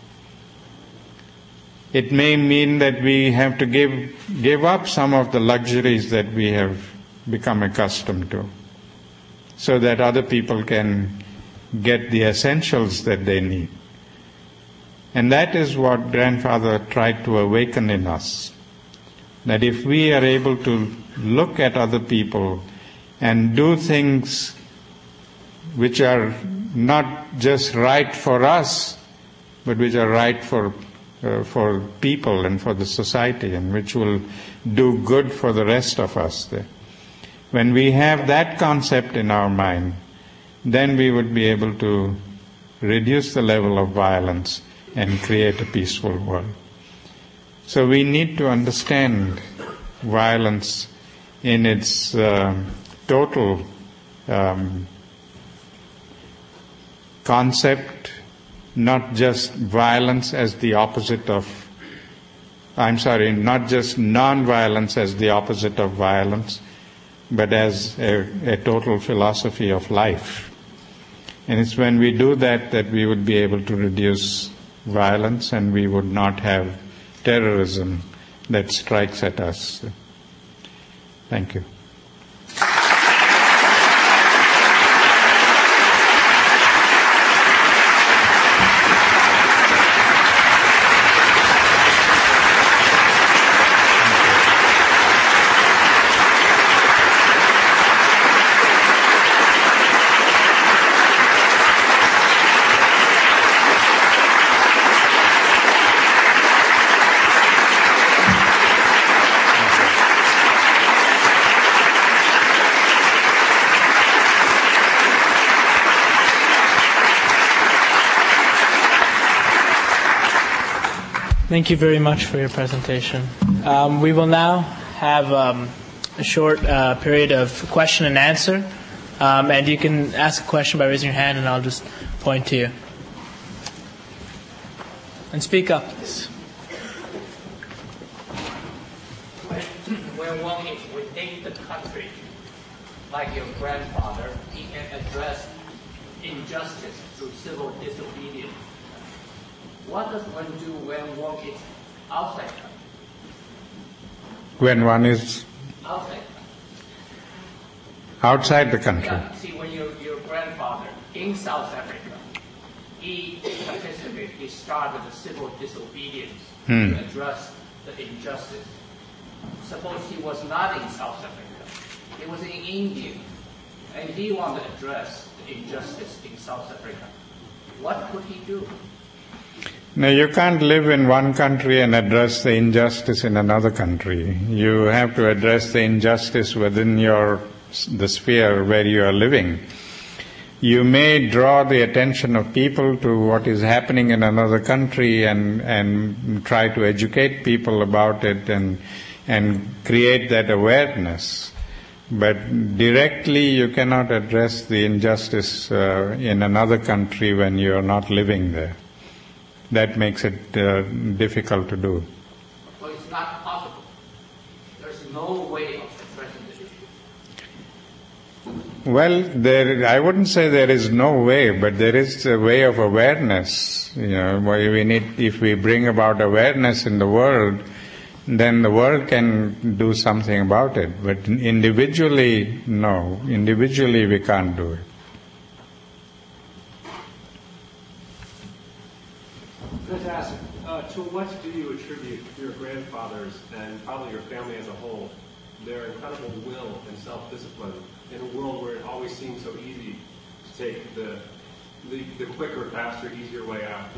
It may mean that we have to give, give up some of the luxuries that we have become accustomed to so that other people can get the essentials that they need. And that is what grandfather tried to awaken in us. That if we are able to look at other people and do things which are not just right for us, but which are right for uh, for people and for the society, and which will do good for the rest of us. When we have that concept in our mind, then we would be able to reduce the level of violence and create a peaceful world. So we need to understand violence in its uh, total um, concept, not just violence as the opposite of, I'm sorry, not just non-violence as the opposite of violence, but as a, a total philosophy of life. And it's when we do that that we would be able to reduce violence and we would not have terrorism that strikes at us. Thank you. Thank you very much for your presentation. Um, we will now have um, a short uh, period of question and answer. Um, and you can ask a question by raising your hand, and I'll just point to you. And speak up, please. When, when one is within the country, like your grandfather, he can address injustice through civil disobedience. What does one do when one is outside country? When one is Outside outside the country. Yeah, see, when your, your grandfather in South Africa, he participated, he started the civil disobedience Hmm. to address the injustice. Suppose he was not in South Africa, he was in India, and he wanted to address the injustice in South Africa. What could he do? Now, you can't live in one country and address the injustice in another country. You have to address the injustice within your the sphere where you are living. You may draw the attention of people to what is happening in another country and, and try to educate people about it and, and create that awareness. But directly you cannot address the injustice uh, in another country when you are not living there. That makes it uh, difficult to do. Well, it's not possible. There's no way of addressing the issue. Well, there, I wouldn't say there is no way, but there is a way of awareness. You know, we need, if we bring about awareness in the world, then the world can do something about it. But individually, no. Individually, we can't do it. Fantastic. Uh, to what do you attribute your grandfathers and probably your family as a whole their incredible will and self-discipline in a world where it always seems so easy to take the the, the quicker, faster, easier way out?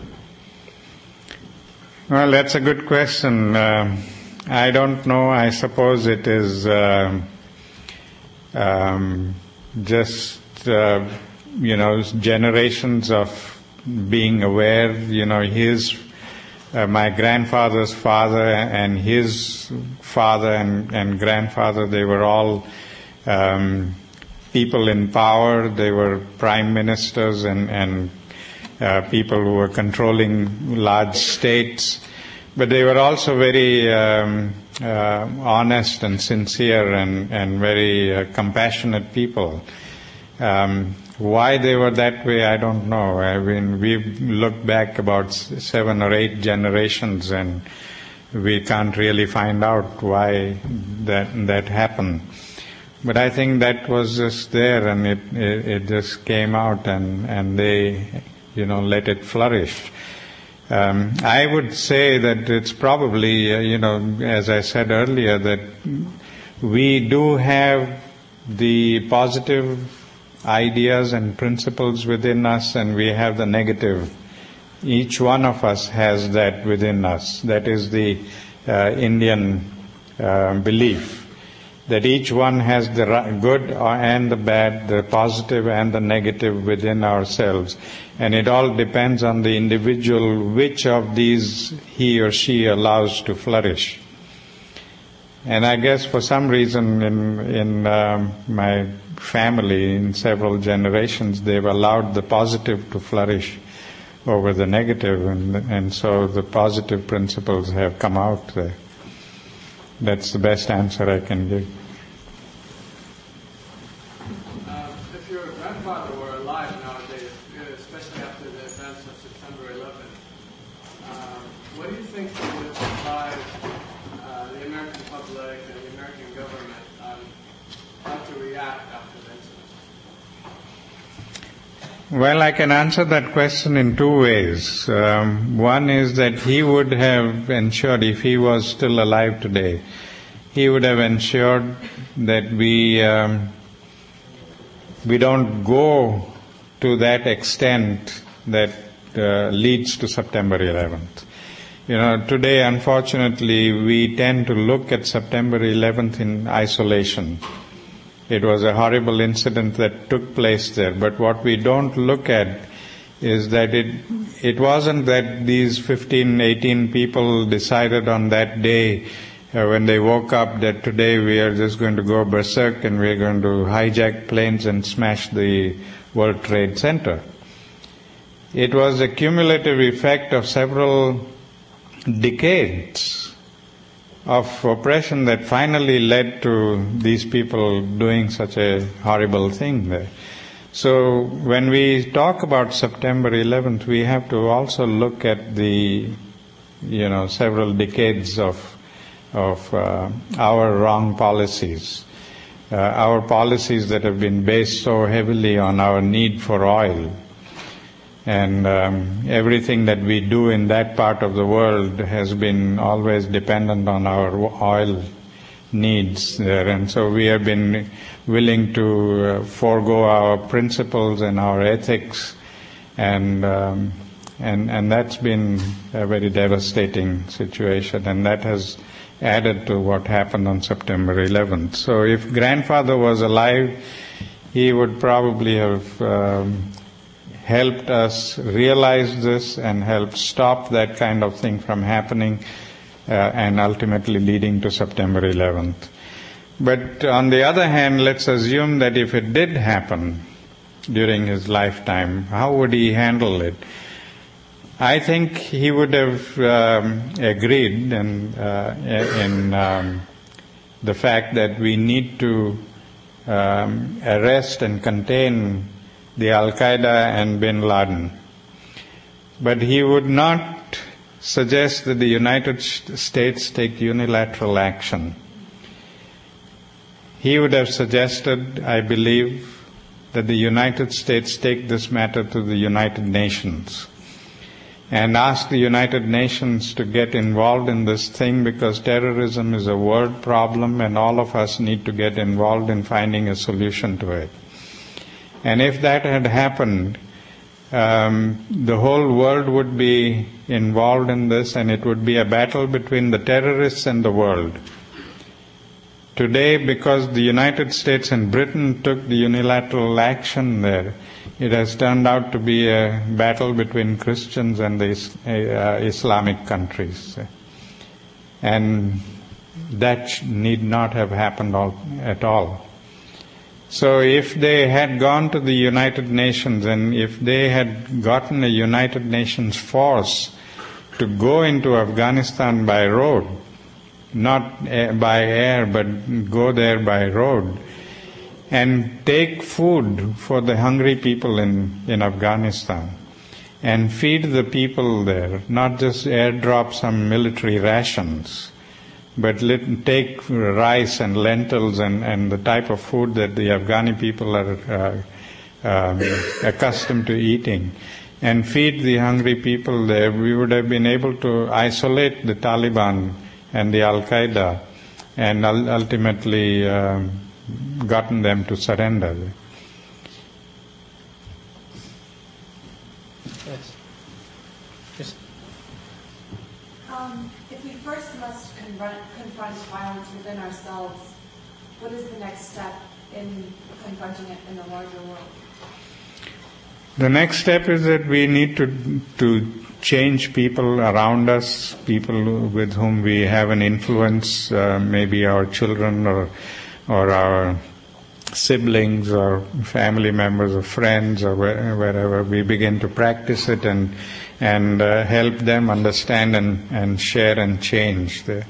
Well, that's a good question. Um I don't know. I suppose it is um um, just uh, you know generations of being aware. You know, his uh, my grandfather's father and his father and, and grandfather. They were all um, people in power. They were prime ministers and and uh, people who were controlling large states. But they were also very um, uh, honest and sincere and, and very uh, compassionate people. Um, why they were that way, I don't know. I mean, we've looked back about seven or eight generations and we can't really find out why that, that happened. But I think that was just there and it, it, it just came out and, and they, you know, let it flourish. Um, I would say that it's probably, uh, you know, as I said earlier, that we do have the positive ideas and principles within us, and we have the negative. Each one of us has that within us. That is the uh, Indian uh, belief that each one has the good and the bad, the positive and the negative within ourselves. And it all depends on the individual which of these he or she allows to flourish. And I guess for some reason in, in um, my family, in several generations, they've allowed the positive to flourish over the negative, and, and so the positive principles have come out there. That's the best answer I can give. Um, if your grandfather were alive nowadays, uh, especially after the events of September 11, um, what do you think would advise uh, the American public and the American government on how to react after the incident? Well, I can answer that question in two ways. Um, one is that he would have ensured, if he was still alive today, he would have ensured that we um, we don't go to that extent that uh, leads to September 11th. You know, today, unfortunately, we tend to look at September 11th in isolation. It was a horrible incident that took place there, but what we don't look at is that it it wasn't that these 15, 18 people decided on that day uh, when they woke up that today we are just going to go berserk and we're going to hijack planes and smash the World Trade Center. It was a cumulative effect of several decades of oppression that finally led to these people doing such a horrible thing there. So when we talk about September 11th, we have to also look at the, you know, several decades of of uh, our wrong policies, uh, our policies that have been based so heavily on our need for oil, and um, everything that we do in that part of the world has been always dependent on our oil needs there, and so we have been willing to uh, forego our principles and our ethics, and um, and and that's been a very devastating situation, and that has added to what happened on September 11th. So if grandfather was alive, he would probably have um, helped us realize this and help stop that kind of thing from happening uh, and ultimately leading to September 11th. But on the other hand, let's assume that if it did happen during his lifetime, how would he handle it? I think he would have um, agreed in, uh, in um, the fact that we need to um, arrest and contain the Al Qaeda and bin Laden. But he would not suggest that the United States take unilateral action. He would have suggested, I believe, that the United States take this matter to the United Nations and ask the United Nations to get involved in this thing because terrorism is a world problem and all of us need to get involved in finding a solution to it. And if that had happened, um, the whole world would be involved in this and it would be a battle between the terrorists and the world. Today, because the United States and Britain took the unilateral action there, it has turned out to be a battle between Christians and the uh, Islamic countries. And that need not have happened all, at all. So if they had gone to the United Nations and if they had gotten a United Nations force to go into Afghanistan by road, not by air, but go there by road, and take food for the hungry people in, in Afghanistan and feed the people there, not just airdrop some military rations, but let, take rice and lentils and, and the type of food that the Afghani people are uh, um, accustomed to eating and feed the hungry people there, we would have been able to isolate the Taliban and the Al Qaeda and ultimately um, gotten them to surrender. Yes. Yes. Um, if we first must confront, confront violence within ourselves, what is the next step in confronting it in the larger world? The next step is that we need to to change people around us, people with whom we have an influence, uh, maybe our children or or our siblings or family members or friends or wherever we begin to practice it and and uh, help them understand and, and share and change the,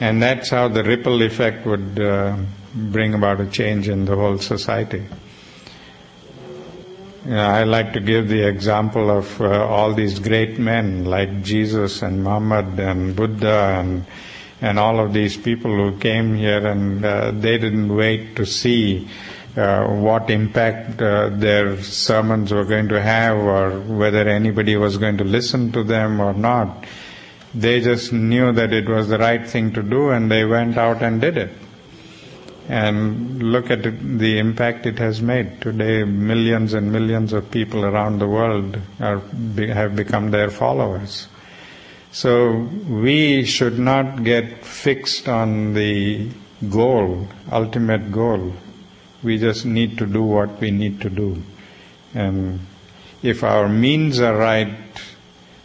and that's how the ripple effect would uh, bring about a change in the whole society. You know, I like to give the example of uh, all these great men like Jesus and Muhammad and Buddha and and all of these people who came here and uh, they didn't wait to see uh, what impact uh, their sermons were going to have or whether anybody was going to listen to them or not. They just knew that it was the right thing to do and they went out and did it. And look at the impact it has made. Today, millions and millions of people around the world are, have become their followers. So we should not get fixed on the goal, ultimate goal. We just need to do what we need to do. And if our means are right,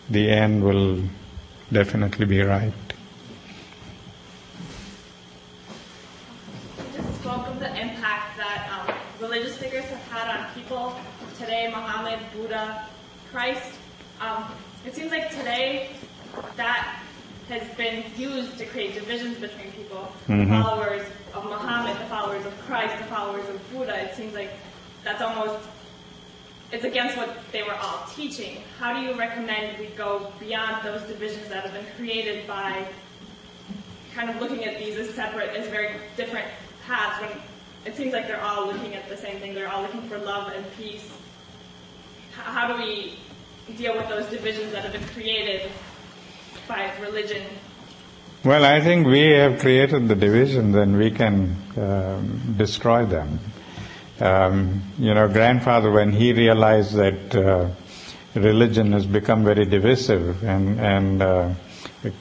the end will definitely be right. You just spoke of the impact that um, religious figures have had on people today, Muhammad, Buddha, Christ. Um, it seems like today that has been used to create divisions between people. Mhm. The followers of Muhammad, the followers of Christ, the followers of Buddha. It seems like that's almost it's against what they were all teaching. How do you recommend we go beyond those divisions that have been created by kind of looking at these as separate, as very different paths when it seems like they're all looking at the same thing. They're all looking for love and peace. H- How do we deal with those divisions that have been created religion? Well, I think we have created the divisions and we can um, destroy them. Um, you know, grandfather, when he realized that uh, religion has become very divisive and, and uh,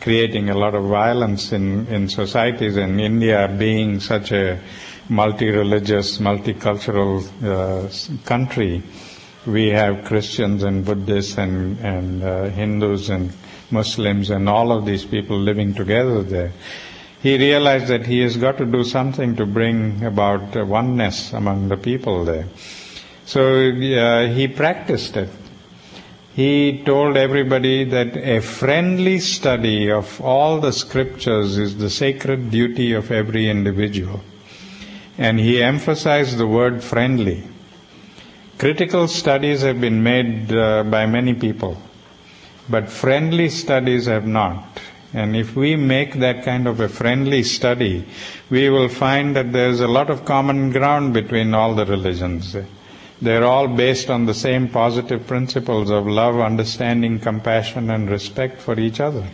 creating a lot of violence in, in societies, and India being such a multi-religious, multicultural uh, country, we have Christians and Buddhists and, and uh, Hindus and Muslims and all of these people living together there. He realized that he has got to do something to bring about oneness among the people there. So uh, he practiced it. He told everybody that a friendly study of all the scriptures is the sacred duty of every individual. And he emphasized the word friendly. Critical studies have been made uh, by many people, but friendly studies have not. And if we make that kind of a friendly study, we will find that there's a lot of common ground between all the religions. They're all based on the same positive principles of love, understanding, compassion, and respect for each other.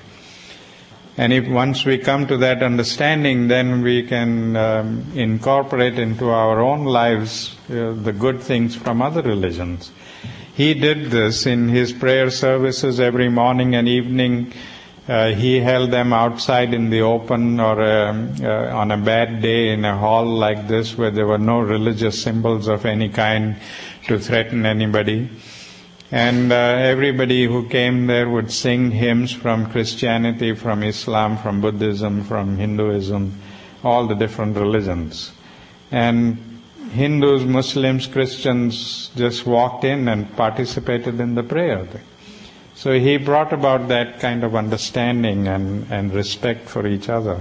And if once we come to that understanding, then we can um, incorporate into our own lives uh, the good things from other religions. He did this in his prayer services every morning and evening. Uh, he held them outside in the open or um, uh, on a bad day in a hall like this where there were no religious symbols of any kind to threaten anybody. And uh, everybody who came there would sing hymns from Christianity, from Islam, from Buddhism, from Hinduism, all the different religions. And Hindus, Muslims, Christians just walked in and participated in the prayer. So he brought about that kind of understanding and, and respect for each other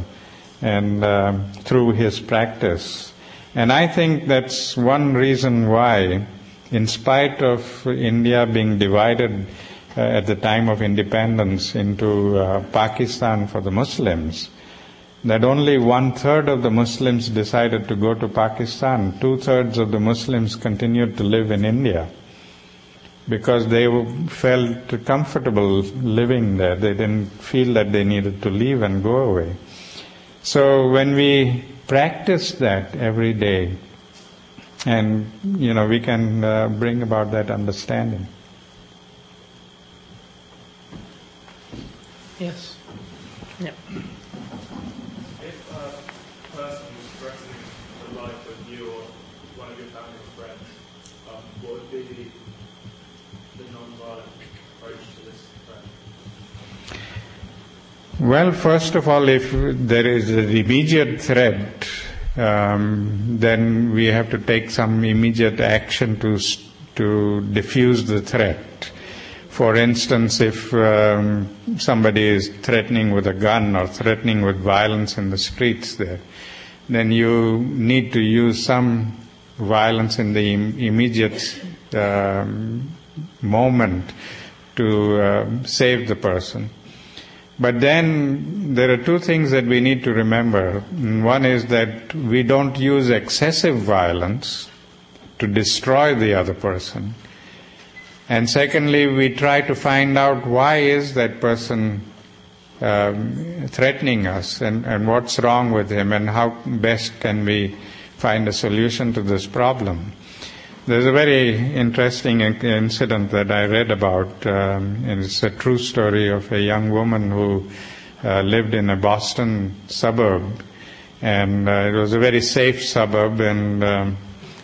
and um, through his practice. And I think that's one reason why, in spite of India being divided uh, at the time of independence into uh, Pakistan for the Muslims, that only one third of the Muslims decided to go to Pakistan. Two thirds of the Muslims continued to live in India because they felt comfortable living there. They didn't feel that they needed to leave and go away. So when we practice that every day, and you know, we can uh, bring about that understanding. Yes. Yeah. If a person was threatening the life of you or one of your family or friends, um, what would be the, the non-violent approach to this threat? Well, first of all, if there is an immediate threat, um, then we have to take some immediate action to to diffuse the threat. For instance, if um, somebody is threatening with a gun or threatening with violence in the streets there, then you need to use some violence in the Im- immediate um, moment to um save the person. But then there are two things that we need to remember. One is that we don't use excessive violence to destroy the other person. And secondly, we try to find out why is that person um, threatening us and, and what's wrong with him and how best can we find a solution to this problem. There's a very interesting incident that I read about. Um, and it's a true story of a young woman who uh, lived in a Boston suburb, and uh, it was a very safe suburb. And um,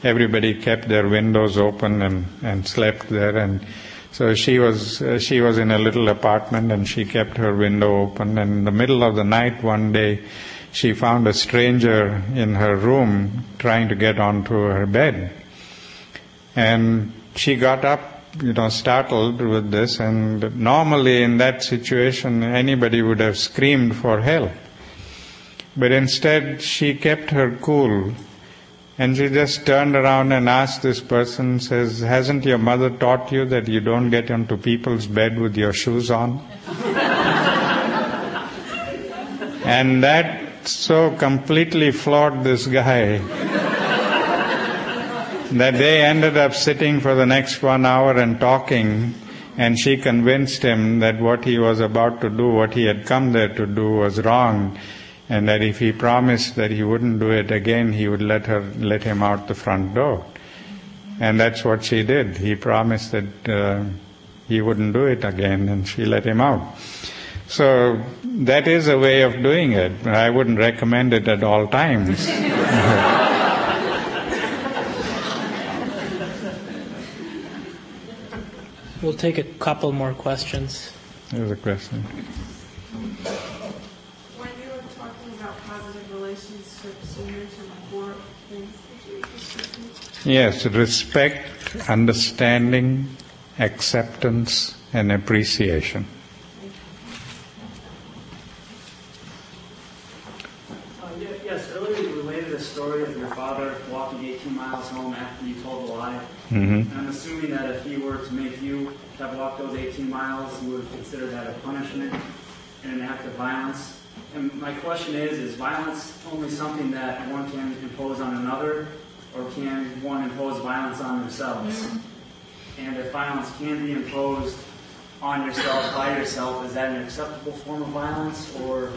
everybody kept their windows open and, and slept there. And so she was uh, she was in a little apartment and she kept her window open. And in the middle of the night one day, she found a stranger in her room trying to get onto her bed. And she got up you know, startled with this, and normally in that situation, anybody would have screamed for help. But instead, she kept her cool, and she just turned around and asked this person, says, hasn't your mother taught you that you don't get onto people's bed with your shoes on? and that so completely floored this guy that they ended up sitting for the next one hour and talking, and she convinced him that what he was about to do, what he had come there to do, was wrong, and that if he promised that he wouldn't do it again, he would let her let him out the front door. And that's what she did. He promised that uh, he wouldn't do it again, and she let him out. So that is a way of doing it. I wouldn't recommend it at all times. We'll take a couple more questions. There's a question. When you were talking about positive relationships, you mentioned four things. Could you just repeat? Yes, respect, understanding, acceptance, and appreciation. Uh, ye- Yes, earlier you related a story of your father walking 18 miles home after you told a lie. hmm And I'm assuming that if he were to make you have walked those 18 miles, you would consider that a punishment and an act of violence. And my question is, is violence only something that one can impose on another, or can one impose violence on themselves? And if violence can be imposed on yourself by yourself, is that an acceptable form of violence, or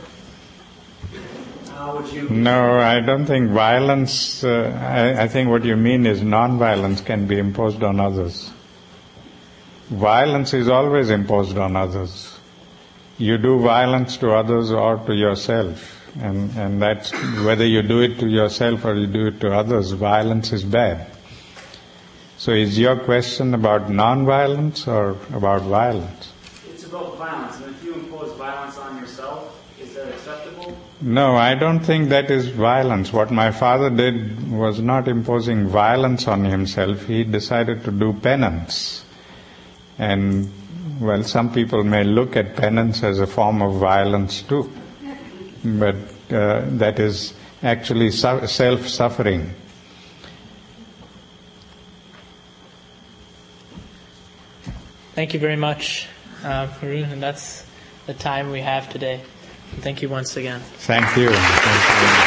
how would you? No, I don't think violence, uh, I, I think what you mean is non-violence can be imposed on others. Violence is always imposed on others. You do violence to others or to yourself. And, and that's, whether you do it to yourself or you do it to others, violence is bad. So is your question about non-violence or about violence? It's about violence, and if you impose violence on yourself, is that acceptable? No, I don't think that is violence. What my father did was not imposing violence on himself. He decided to do penance. And, well, some people may look at penance as a form of violence too. But uh, that is actually su- self suffering. Thank you very much, uh, Arun, and that's the time we have today. Thank you once again. Thank you. Thank you.